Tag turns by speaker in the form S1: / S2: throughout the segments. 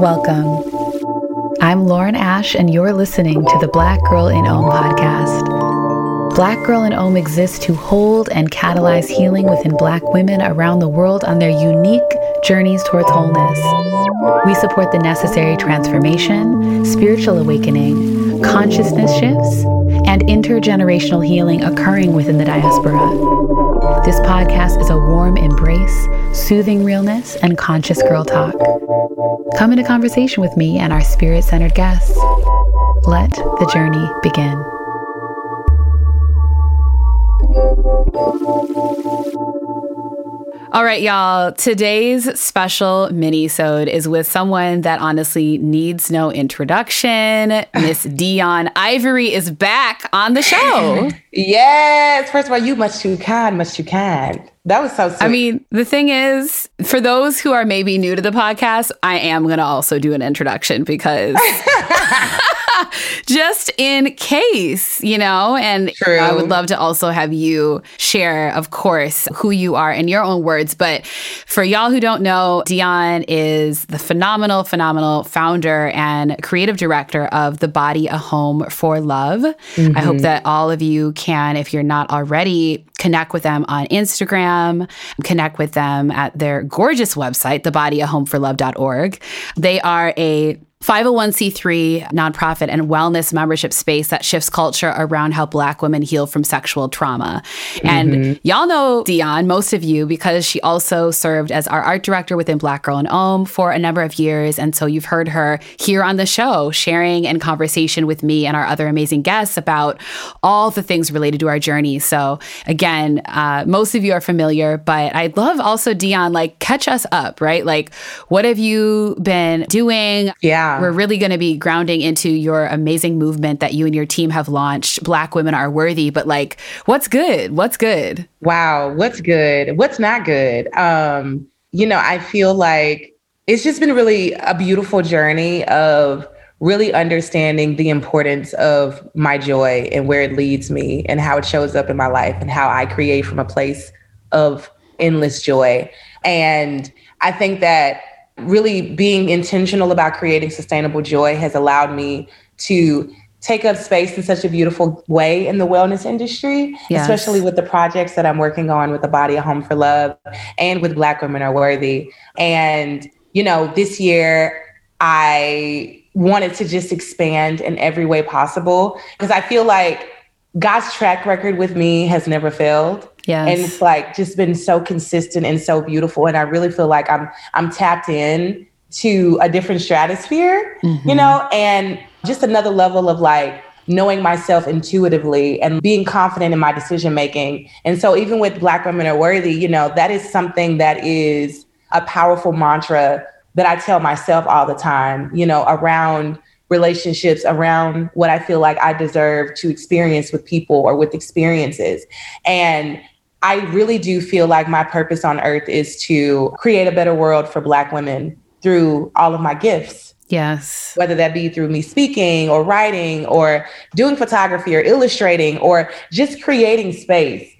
S1: Welcome. I'm Lauren Ash, and you're listening to the Black Girl in Om podcast. Black Girl in Om exists to hold and catalyze healing within Black women around the world on their unique journeys towards wholeness. We support the necessary transformation, spiritual awakening, consciousness shifts, and intergenerational healing occurring within the diaspora. This podcast is a warm embrace, soothing realness, and conscious girl talk. Come into conversation with me and our spirit centered guests. Let the journey begin. All right, y'all. Today's special mini-sode is with someone that honestly needs no introduction. Miss Deun Ivory is back on the show.
S2: yes. First of all, you much too kind, much too kind. That was so sweet.
S1: I mean, the thing is, for those who are maybe new to the podcast, I am going to also do an introduction because just in case, you know, and
S2: True.
S1: I would love to also have you share, of course, who you are in your own words. But for y'all who don't know, Deun is the phenomenal, phenomenal founder and creative director of The Body a Home for Love. Mm-hmm. I hope that all of you can, if you're not already, connect with them on Instagram, connect with them at their gorgeous website, thebodyahomeforlove.org. They are a 501c3 nonprofit and wellness membership space that shifts culture around how Black women heal from sexual trauma. And mm-hmm. y'all know Deun, most of you, because she also served as our art director within Black Girl in Om for a number of years. And so you've heard her here on the show, sharing and conversation with me and our other amazing guests about all the things related to our journey. So again, uh, most of you are familiar, but I'd love also, Deun, like catch us up, right? Like, what have you been doing?
S2: Yeah.
S1: We're really going to be grounding into your amazing movement that you and your team have launched, Black Women Are Worthy. But like, what's good? What's good?
S2: Wow, what's good? What's not good? Um, you know, I feel like it's just been really a beautiful journey of really understanding the importance of my joy and where it leads me and how it shows up in my life and how I create from a place of endless joy. And I think that really being intentional about creating sustainable joy has allowed me to take up space in such a beautiful way in the wellness industry, yes. especially with the projects that I'm working on with the Body a Home for Love and with Black Women Are Worthy. And, you know, this year I wanted to just expand in every way possible because I feel like God's track record with me has never failed.
S1: Yes.
S2: And it's like just been so consistent and so beautiful. And I really feel like I'm I'm tapped in to a different stratosphere, mm-hmm. you know, and just another level of like knowing myself intuitively and being confident in my decision making. And so even with Black Women Are Worthy, you know, that is something that is a powerful mantra that I tell myself all the time, you know, around relationships around what I feel like I deserve to experience with people or with experiences. And I really do feel like my purpose on earth is to create a better world for Black women through all of my gifts.
S1: Yes.
S2: Whether that be through me speaking or writing or doing photography or illustrating or just creating space.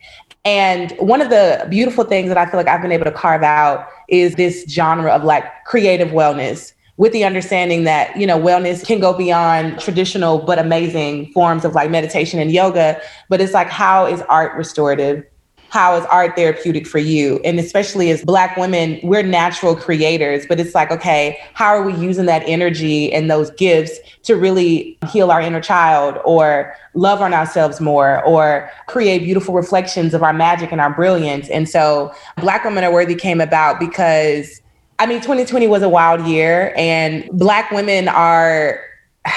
S2: And one of the beautiful things that I feel like I've been able to carve out is this genre of like creative wellness with the understanding that, you know, wellness can go beyond traditional but amazing forms of like meditation and yoga. But it's like, how is art restorative? How is art therapeutic for you? And especially as Black women, we're natural creators, but it's like, okay, how are we using that energy and those gifts to really heal our inner child or love on ourselves more or create beautiful reflections of our magic and our brilliance? And so Black Women Are Worthy came about because I mean, 2020 was a wild year, and Black women are,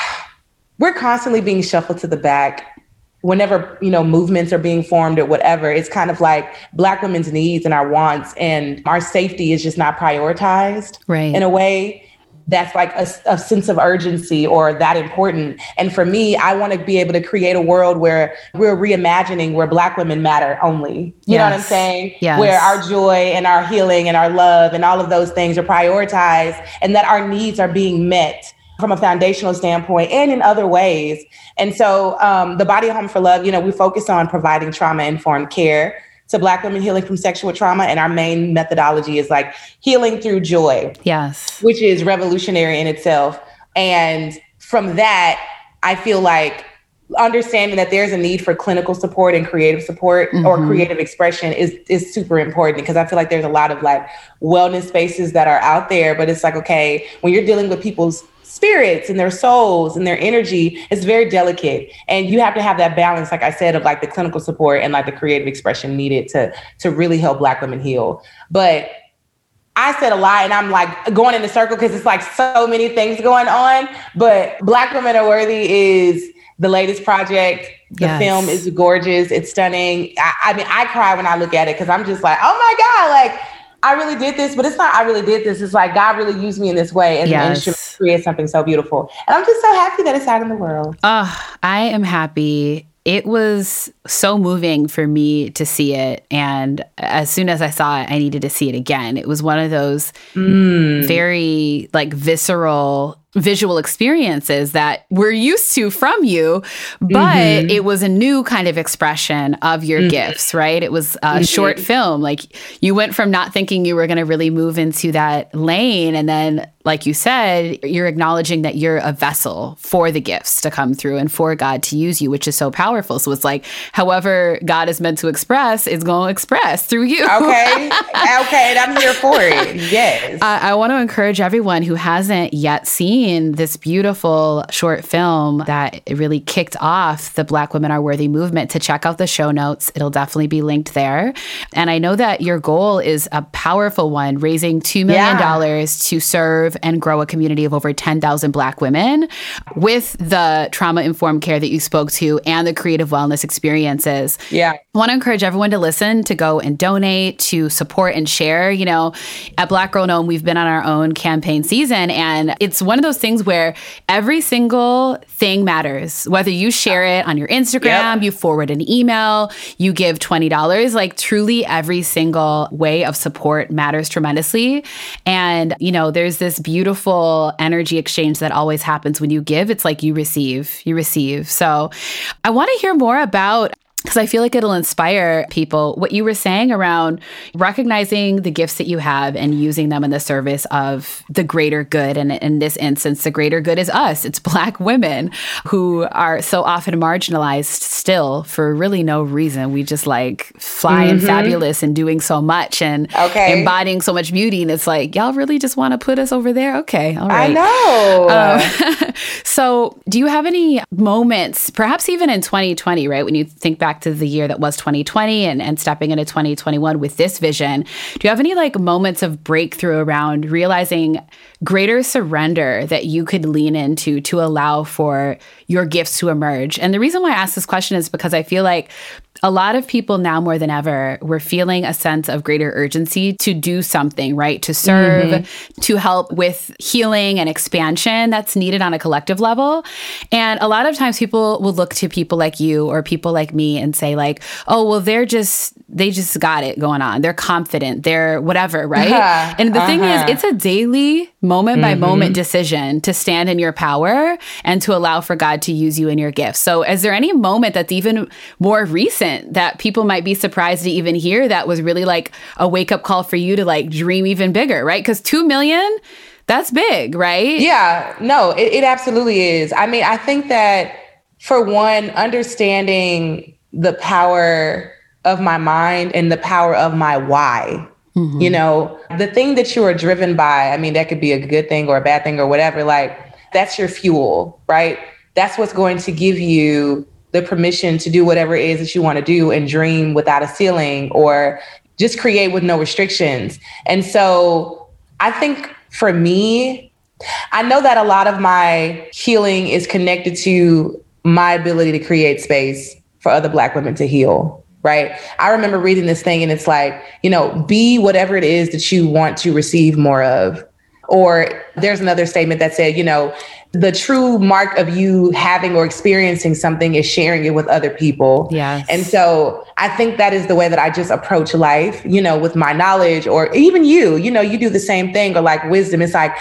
S2: we're constantly being shuffled to the back. Whenever, you know, movements are being formed or whatever, it's kind of like Black women's needs and our wants and our safety is just not prioritized
S1: right.
S2: in a way that's like a, a, sense of urgency or that important. And for me, I want to be able to create a world where we're reimagining where Black women matter only. You yes. know what I'm saying?
S1: Yes.
S2: Where our joy and our healing and our love and all of those things are prioritized and that our needs are being met from a foundational standpoint and in other ways. And so um, the Body Home for Love, you know, we focus on providing trauma informed care to Black women healing from sexual trauma. And our main methodology is like healing through joy.
S1: Yes.
S2: Which is revolutionary in itself. And from that, I feel like understanding that there's a need for clinical support and creative support mm-hmm. or creative expression is is super important because I feel like there's a lot of like wellness spaces that are out there, but it's like okay, when you're dealing with people's spirits and their souls and their energy is very delicate and you have to have that balance like i said of like the clinical support and like the creative expression needed to to really help black women heal but I said a lot and I'm like going in the circle because it's like so many things going on. But Black Women Are Worthy is the latest project. The yes. film is gorgeous. It's stunning. I, I mean, I cry when I look at it because I'm just like, oh my God, like I really did this, but it's not I really did this. It's like God really used me in this way and, yes. create something so beautiful. And I'm just so happy that it's out in the world.
S1: Oh, I am happy it was so moving for me to see it. And as soon as I saw it, I needed to see it again. It was one of those mm. very like visceral visual experiences that we're used to from you, but mm-hmm. it was a new kind of expression of your mm-hmm. gifts, right? It was a mm-hmm. short film. Like you went from not thinking you were going to really move into that lane and then like you said, you're acknowledging that you're a vessel for the gifts to come through and for God to use you, which is so powerful. So it's like, however God is meant to express is going to express through you.
S2: Okay. okay. And I'm here for it. Yes.
S1: I, I want to encourage everyone who hasn't yet seen this beautiful short film that really kicked off the Black Women Are Worthy movement to check out the show notes. It'll definitely be linked there. And I know that your goal is a powerful one, raising $2 million yeah. to serve serve and grow a community of over 10,000 Black women with the trauma informed care that you spoke to and the creative wellness experiences.
S2: Yeah.
S1: I want to encourage everyone to listen, to go and donate, to support and share. You know, at Black Girl in Om, we've been on our own campaign season, and it's one of those things where every single thing matters. Whether you share it on your Instagram, yep. you forward an email, you give $20, like truly every single way of support matters tremendously. And, you know, there's this beautiful energy exchange that always happens when you give. It's like you receive, you receive. So I want to hear more about because I feel like it'll inspire people. What you were saying around recognizing the gifts that you have and using them in the service of the greater good. And in this instance, the greater good is us. It's Black women who are so often marginalized still for really no reason. We just like fly mm-hmm. and fabulous and doing so much and okay. embodying so much beauty. And it's like, y'all really just want to put us over there? Okay. All right.
S2: I know.
S1: Um, so, do you have any moments, perhaps even in 2020, right? When you think back back to the year that was 2020 and, and stepping into 2021 with this vision, do you have any like moments of breakthrough around realizing greater surrender that you could lean into to allow for your gifts to emerge? And the reason why I ask this question is because I feel like a lot of people now more than ever, we're feeling a sense of greater urgency to do something, right? To serve, mm-hmm. to help with healing and expansion that's needed on a collective level. And a lot of times people will look to people like you or people like me and say, like, oh, well, they're just, they just got it going on. They're confident. They're whatever, right? Uh-huh. And the uh-huh. thing is, uh-huh. it's a daily, moment by moment mm-hmm. decision to stand in your power and to allow for God to use you in your gifts. So, is there any moment that's even more recent that people might be surprised to even hear that was really like a wake up call for you to like dream even bigger, right? Because 2 million, that's big, right?
S2: Yeah, no, it, it absolutely is. I mean, I think that for one, understanding the power of my mind and the power of my why. Mm-hmm. You know, the thing that you are driven by, I mean, that could be a good thing or a bad thing or whatever, like that's your fuel, right? That's what's going to give you the permission to do whatever it is that you want to do and dream without a ceiling or just create with no restrictions. And so I think for me, I know that a lot of my healing is connected to my ability to create space for other Black women to heal right? I remember reading this thing and it's like, you know, be whatever it is that you want to receive more of Or there's another statement that said, you know, the true mark of you having or experiencing something is sharing it with other people.
S1: Yeah.
S2: And so I think that is the way that I just approach life, you know, with my knowledge or even you, you know, you do the same thing or like wisdom. It's like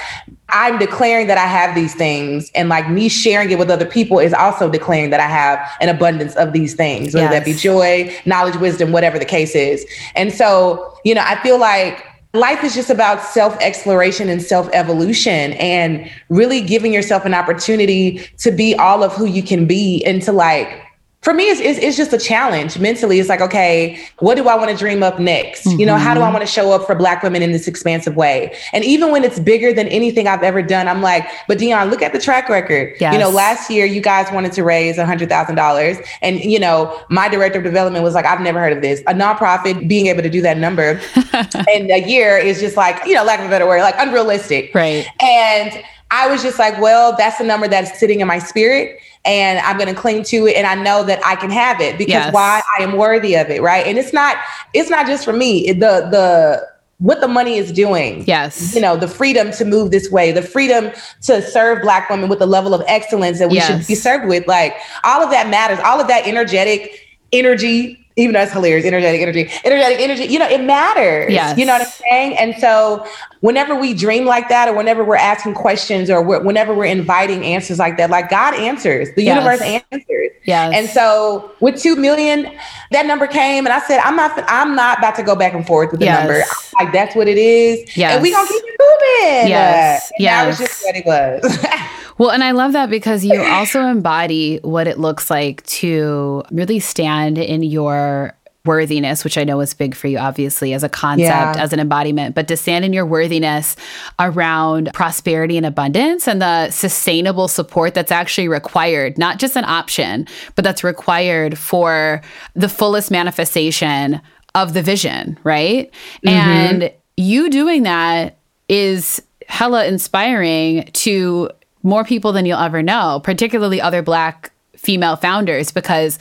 S2: I'm declaring that I have these things and like me sharing it with other people is also declaring that I have an abundance of these things, whether yes. that be joy, knowledge, wisdom, whatever the case is. And so, you know, I feel like life is just about self exploration and self evolution and really giving yourself an opportunity to be all of who you can be and to like for me, it's, it's, it's, just a challenge mentally. It's like, okay, what do I want to dream up next? Mm-hmm. You know, how do I mm-hmm. want to show up for Black women in this expansive way? And even when it's bigger than anything I've ever done, I'm like, but Deun, look at the track record. Yes. You know, last year you guys wanted to raise $100,000. And, you know, my director of development was like, I've never heard of this. A nonprofit being able to do that number in a year is just like, you know, lack of a better word, like unrealistic.
S1: Right.
S2: And I was just like, well, that's the number that's sitting in my spirit and I'm going to cling to it and I know that I can have it because yes. why I am worthy of it, right? And it's not it's not just for me. The the what the money is doing.
S1: Yes.
S2: You know, the freedom to move this way, the freedom to serve black women with the level of excellence that we yes. should be served with. Like all of that matters. All of that energetic energy even though it's hilarious, energetic energy, energetic energy, you know, it matters.
S1: Yes.
S2: You know what I'm saying? And so whenever we dream like that, or whenever we're asking questions, or we're, whenever we're inviting answers like that, like God answers, the yes. universe answers.
S1: Yes.
S2: And so with two million, that number came, and I said, I'm not, I'm not about to go back and forth with the yes. number. Like that's what it is.
S1: Yes.
S2: And we gonna keep it moving.
S1: Yes. Yeah.
S2: That was just what it was.
S1: Well, and I love that because you also embody what it looks like to really stand in your worthiness, which I know is big for you, obviously, as a concept, yeah. as an embodiment, but to stand in your worthiness around prosperity and abundance and the sustainable support that's actually required, not just an option, but that's required for the fullest manifestation of the vision, right? Mm-hmm. And you doing that is hella inspiring to more people than you'll ever know, particularly other Black female founders, because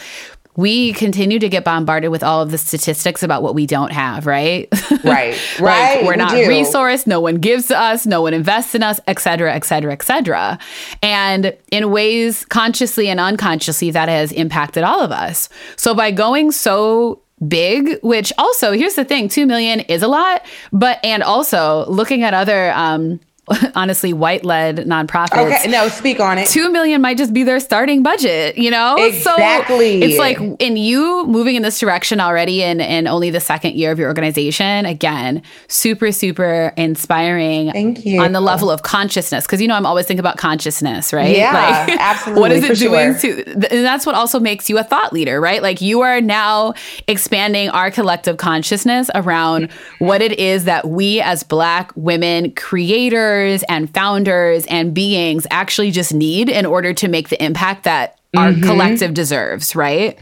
S1: we continue to get bombarded with all of the statistics about what we don't have, right?
S2: Right.
S1: like
S2: right.
S1: We're not we resourced, no one gives to us, no one invests in us, et cetera, et cetera, et cetera. And in ways consciously and unconsciously, that has impacted all of us. So by going so big which also here's the thing 2 million is a lot but and also looking at other um honestly white led nonprofits.
S2: Okay, no, speak on it.
S1: Two million might just be their starting budget, you know?
S2: Exactly.
S1: So it's like in you moving in this direction already in, in only the second year of your organization, again, super, super inspiring.
S2: Thank you.
S1: On the level of consciousness. Cause you know, I'm always thinking about consciousness, right?
S2: Yeah, like, absolutely.
S1: What is it doing sure. to, and that's what also makes you a thought leader, right? Like you are now expanding our collective consciousness around what it is that we as Black women creators, and founders and beings actually just need in order to make the impact that our mm-hmm. collective deserves, right?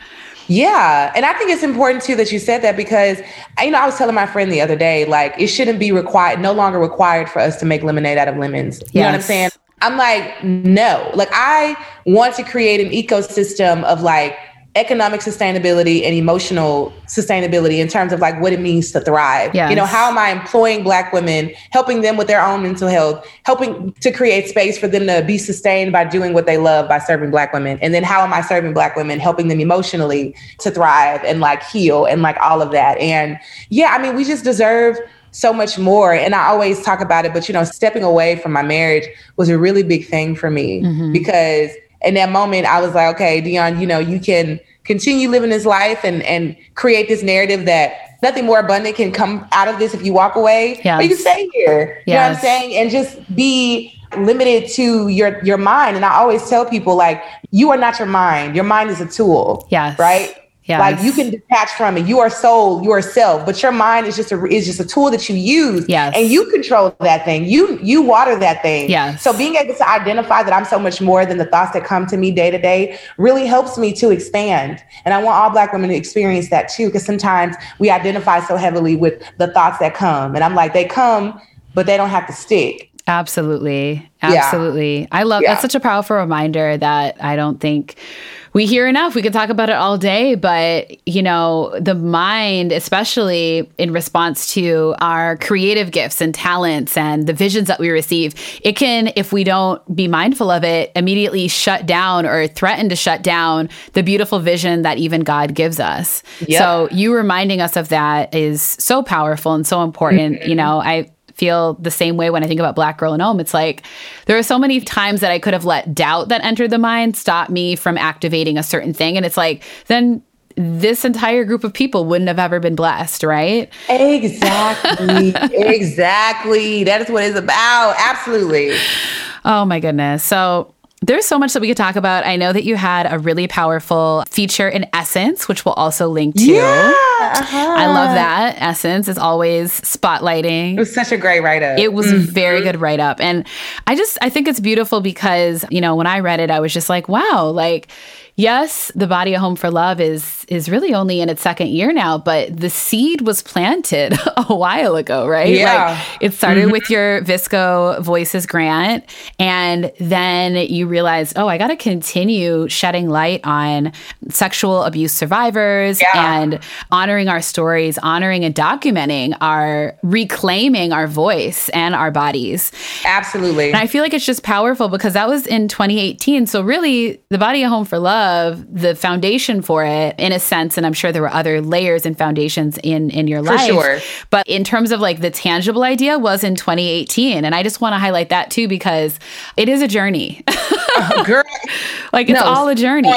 S2: Yeah. And I think it's important too that you said that because, you know, I was telling my friend the other day, like, it shouldn't be required, no longer required for us to make lemonade out of lemons. You yes. know what I'm saying? I'm like, no. Like, I want to create an ecosystem of like economic sustainability and emotional sustainability in terms of like what it means to thrive. Yes. You know, how am I employing black women, helping them with their own mental health, helping to create space for them to be sustained by doing what they love by serving black women. And then how am I serving black women, helping them emotionally to thrive and like heal and like all of that. And yeah, I mean, we just deserve so much more. And I always talk about it, but you know, stepping away from my marriage was a really big thing for me mm-hmm. because in that moment, I was like, okay, Deun, you know, you can continue living this life and and create this narrative that nothing more abundant can come out of this if you walk away.
S1: Yes.
S2: Or you can stay here. You know what I'm saying? And just be limited to your your mind. And I always tell people like you are not your mind. Your mind is a tool.
S1: Yes.
S2: Right? Yes. Like you can detach from it. You are soul, you are self, but your mind is just a is just a tool that you use.
S1: Yes.
S2: And you control that thing. You you water that thing.
S1: Yes.
S2: So being able to identify that I'm so much more than the thoughts that come to me day to day really helps me to expand. And I want all black women to experience that too, because sometimes we identify so heavily with the thoughts that come. And I'm like, they come, but they don't have to stick.
S1: Absolutely. Absolutely. Yeah. I love yeah. that's such a powerful reminder that I don't think we hear enough. We could talk about it all day, but you know, the mind, especially in response to our creative gifts and talents and the visions that we receive, it can, if we don't be mindful of it, immediately shut down or threaten to shut down the beautiful vision that even God gives us. Yep. So you reminding us of that is so powerful and so important. Mm-hmm. You know, I feel the same way when I think about Black Girl in Om. It's like there are so many times that I could have let doubt that entered the mind stop me from activating a certain thing. And it's like, then this entire group of people wouldn't have ever been blessed, right?
S2: Exactly. exactly. That is what it's about. Absolutely.
S1: Oh my goodness. So there's so much that we could talk about. I know that you had a really powerful feature in Essence, which we'll also link to.
S2: Yeah, uh-huh.
S1: I love that. Essence is always spotlighting.
S2: It was such a great write up.
S1: It was mm-hmm. a very good write up. And I just, I think it's beautiful because, you know, when I read it, I was just like, wow, like, yes, the body a home for love is is really only in its second year now, but the seed was planted a while ago, right?
S2: Yeah.
S1: Like it started mm-hmm. with your Visco Voices grant, and then you realized, oh, I got to continue shedding light on sexual abuse survivors yeah. and honoring our stories, honoring and documenting our reclaiming our voice and our bodies.
S2: Absolutely.
S1: And I feel like it's just powerful because that was in 2018. So really, the body a home for love of the foundation for it in a sense and i'm sure there were other layers and foundations in in your
S2: for
S1: life.
S2: sure.
S1: but in terms of like the tangible idea was in 2018 and i just want to highlight that too because it is a journey.
S2: Girl
S1: like it's no, all a journey.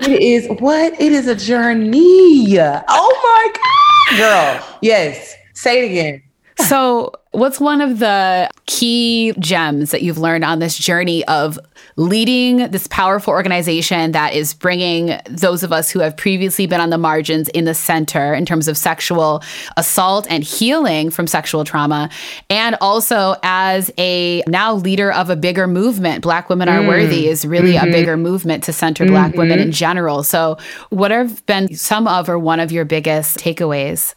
S2: it is what? It is a journey. Oh my god girl. Yes say it again
S1: so what's one of the key gems that you've learned on this journey of leading this powerful organization that is bringing those of us who have previously been on the margins in the center in terms of sexual assault and healing from sexual trauma. And also as a now leader of a bigger movement, Black Women Are mm. Worthy is really mm-hmm. a bigger movement to center mm-hmm. Black women in general. So, what have been some of or one of your biggest takeaways?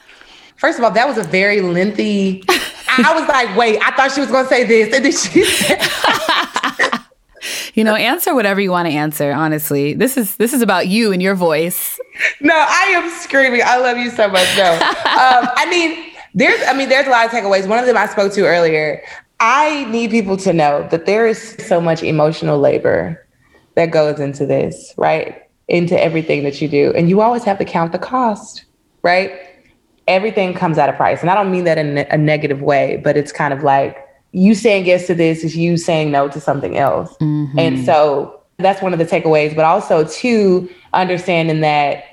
S2: First of all, that was a very lengthy. I was like, wait, I thought she was going to say this. And then she said,
S1: you know, answer whatever you want to answer. Honestly, this is this is about you and your voice.
S2: No, I am screaming. I love you so much. No, um, I mean, there's, I mean, there's a lot of takeaways. One of them I spoke to earlier. I need people to know that there is so much emotional labor that goes into this, right? Into everything that you do, and you always have to count the cost, right? Everything comes at a price, and I don't mean that in a negative way, but it's kind of like you saying yes to this is you saying no to something else. Mm-hmm. And so that's one of the takeaways, but also two, understanding that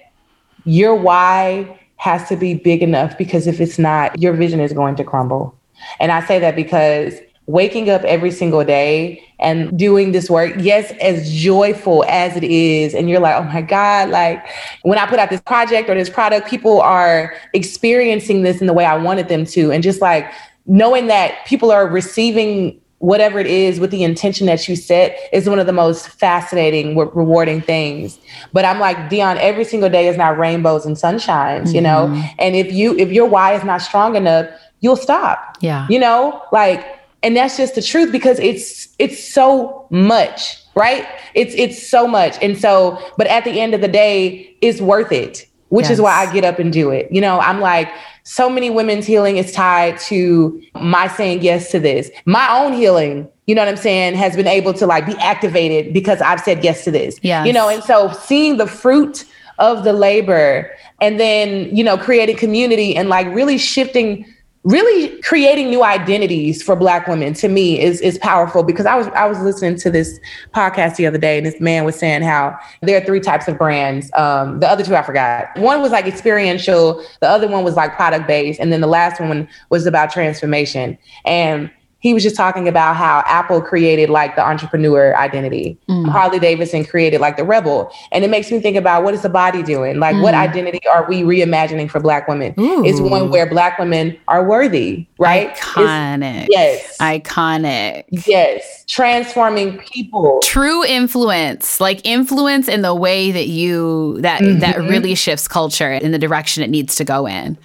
S2: your why has to be big enough because if it's not, your vision is going to crumble. And I say that because waking up every single day and doing this work, yes, as joyful as it is, and you're like, oh my God, like when I put out this project or this product, people are experiencing this in the way I wanted them to. And just like knowing that people are receiving whatever it is with the intention that you set is one of the most fascinating, rewarding things. But I'm like, Deun, every single day is not rainbows and sunshines, mm-hmm. you know? Mm-hmm. And if you, if your why is not strong enough, you'll stop.
S1: Yeah.
S2: You know, like, and that's just the truth because it's, it's so much, right? It's, it's so much. And so, but at the end of the day, it's worth it, which yes. is why I get up and do it. You know, I'm like, so many women's healing is tied to my saying yes to this. My own healing, you know what I'm saying, has been able to like be activated because I've said yes to this.
S1: Yeah.
S2: You know, and so seeing the fruit of the labor and then, you know, creating community and like really shifting really creating new identities for black women to me is is powerful because I was I was listening to this podcast the other day and this man was saying how there are three types of brands. Um, the other two I forgot. One was like experiential, the other one was like product based, and then the last one was about transformation. And he was just talking about how Apple created like the entrepreneur identity. Mm. Harley Davidson created like the rebel. And it makes me think about what is the body doing? Like, mm. what identity are we reimagining for Black women? Ooh. Is one where Black women are worthy, right?
S1: Iconic.
S2: It's, yes.
S1: Iconic.
S2: Yes. Transforming people.
S1: True influence, like influence in the way that you, that, mm-hmm. that really shifts culture in the direction it needs to go in.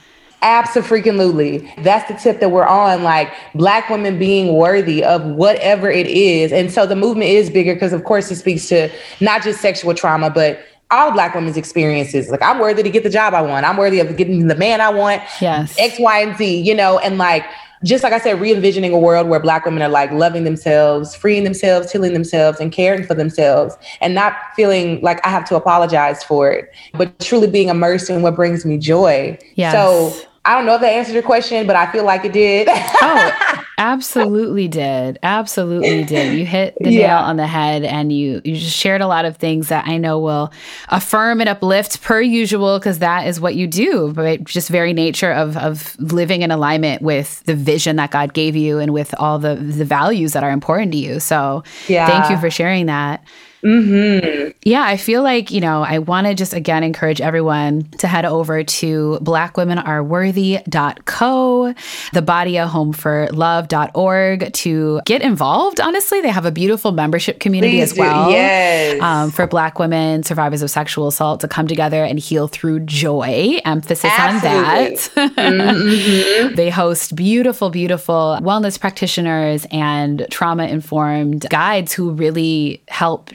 S2: Absolutely. That's the tip that we're on, like Black women being worthy of whatever it is. And so the movement is bigger because, of course, it speaks to not just sexual trauma, but all Black women's experiences. Like, I'm worthy to get the job I want. I'm worthy of getting the man I want.
S1: Yes.
S2: X, Y, and Z, you know, and like, just like I said, re envisioning a world where Black women are like loving themselves, freeing themselves, healing themselves, and caring for themselves, and not feeling like I have to apologize for it, but truly being immersed in what brings me joy.
S1: Yes.
S2: So I don't know if that answered your question, but I feel like it did.
S1: oh, absolutely did. Absolutely did. You hit the yeah. nail on the head and you you just shared a lot of things that I know will affirm and uplift per usual because that is what you do, but just very nature of of living in alignment with the vision that God gave you and with all the the values that are important to you. So, yeah. thank you for sharing that. Mm-hmm. Yeah, I feel like, you know, I want to just again encourage everyone to head over to blackwomenareworthy.co, the Body a Home for Love.org to get involved. Honestly, they have a beautiful membership community Please as well.
S2: Do. Yes. Um,
S1: for Black women, survivors of sexual assault, to come together and heal through joy. Emphasis Absolutely. on that. mm-hmm. they host beautiful, beautiful wellness practitioners and trauma informed guides who really help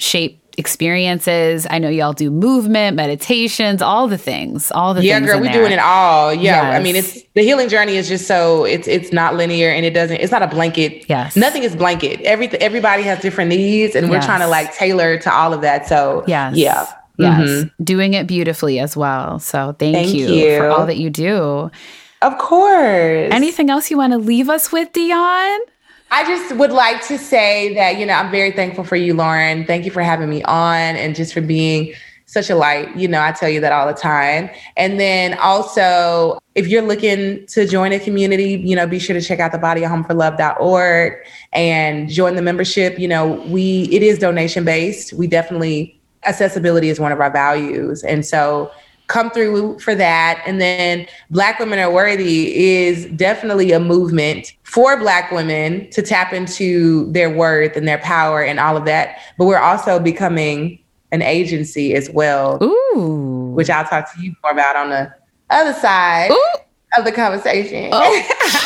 S1: experiences. I know y'all do movement, meditations, all the things, all the
S2: yeah, girl, we're doing it all. Yeah, yes. I mean, it's the healing journey is just so it's it's not linear and it doesn't. It's not a blanket.
S1: Yes,
S2: nothing is blanket. Every everybody has different needs, and we're trying to like tailor to all of that. So
S1: yes.
S2: yeah.
S1: Yes, mm-hmm. doing it beautifully as well. So thank, thank you, you for all that you do.
S2: Of course.
S1: Anything else you want to leave us with, Deun?
S2: I just would like to say that, you know, I'm very thankful for you, Lauren. Thank you for having me on and just for being such a light. You know, I tell you that all the time. And then also, if you're looking to join a community, you know, be sure to check out the bodyahomeforlove.org and join the membership. You know, we it is donation based. We definitely accessibility is one of our values. And so come through for that. And then Black Women Are Worthy is definitely a movement for Black women to tap into their worth and their power and all of that. But we're also becoming an agency as well,
S1: Ooh.
S2: which I'll talk to you more about on the other side. Ooh of the conversation.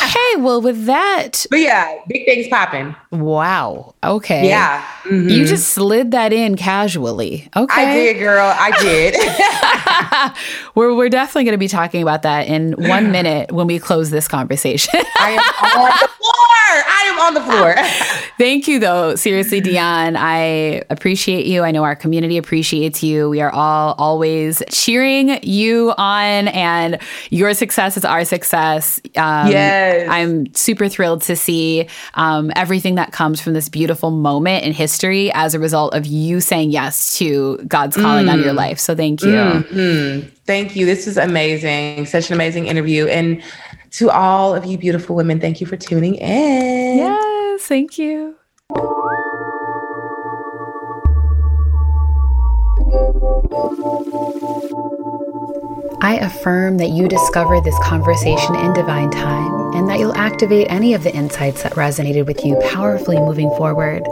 S1: Okay, well, with that.
S2: But yeah, big things popping.
S1: Wow. Okay.
S2: Yeah.
S1: Mm-hmm. You just slid that in casually. Okay.
S2: I did, girl. I did.
S1: we're, we're definitely going to be talking about that in one minute when we close this conversation.
S2: I am on the floor. I am on the floor.
S1: Thank you, though. Seriously, Deun, I appreciate you. I know our community appreciates you. We are all always cheering you on, and your success is our success.
S2: Um, yes.
S1: I'm super thrilled to see um, everything that comes from this beautiful moment in history as a result of you saying yes to God's calling mm. on your mm. life. So thank you.
S2: Mm-hmm. Mm, thank you. This is amazing. Such an amazing interview. And to all of you beautiful women, thank you for tuning in.
S1: Yes, thank you. I affirm that you discover this conversation in divine time and that you'll activate any of the insights that resonated with you powerfully moving forward.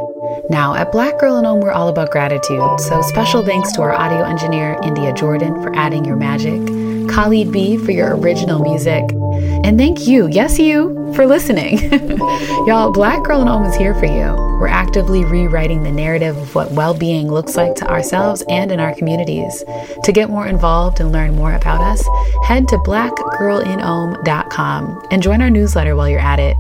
S1: Now, at Black Girl in Om, we're all about gratitude, so special thanks to our audio engineer, India Jordan, for adding your magic, Khalid B for your original music, and thank you, yes, you, for listening. Y'all, Black Girl in Om is here for you. We're actively rewriting the narrative of what well being looks like to ourselves and in our communities. To get more involved and learn more about us, head to blackgirlinom.com and join our newsletter while you're at it.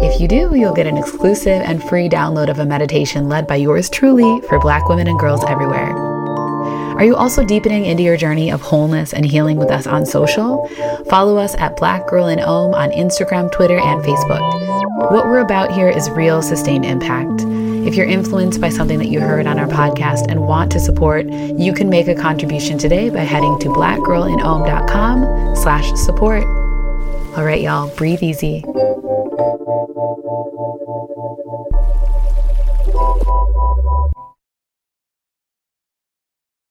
S1: If you do, you'll get an exclusive and free download of a meditation led by yours truly for Black women and girls everywhere. Are you also deepening into your journey of wholeness and healing with us on social? Follow us at Black Girl in Om on Instagram, Twitter, and Facebook. What we're about here is real sustained impact. If you're influenced by something that you heard on our podcast and want to support, you can make a contribution today by heading to blackgirlinom.com slash support. All right, y'all, breathe easy.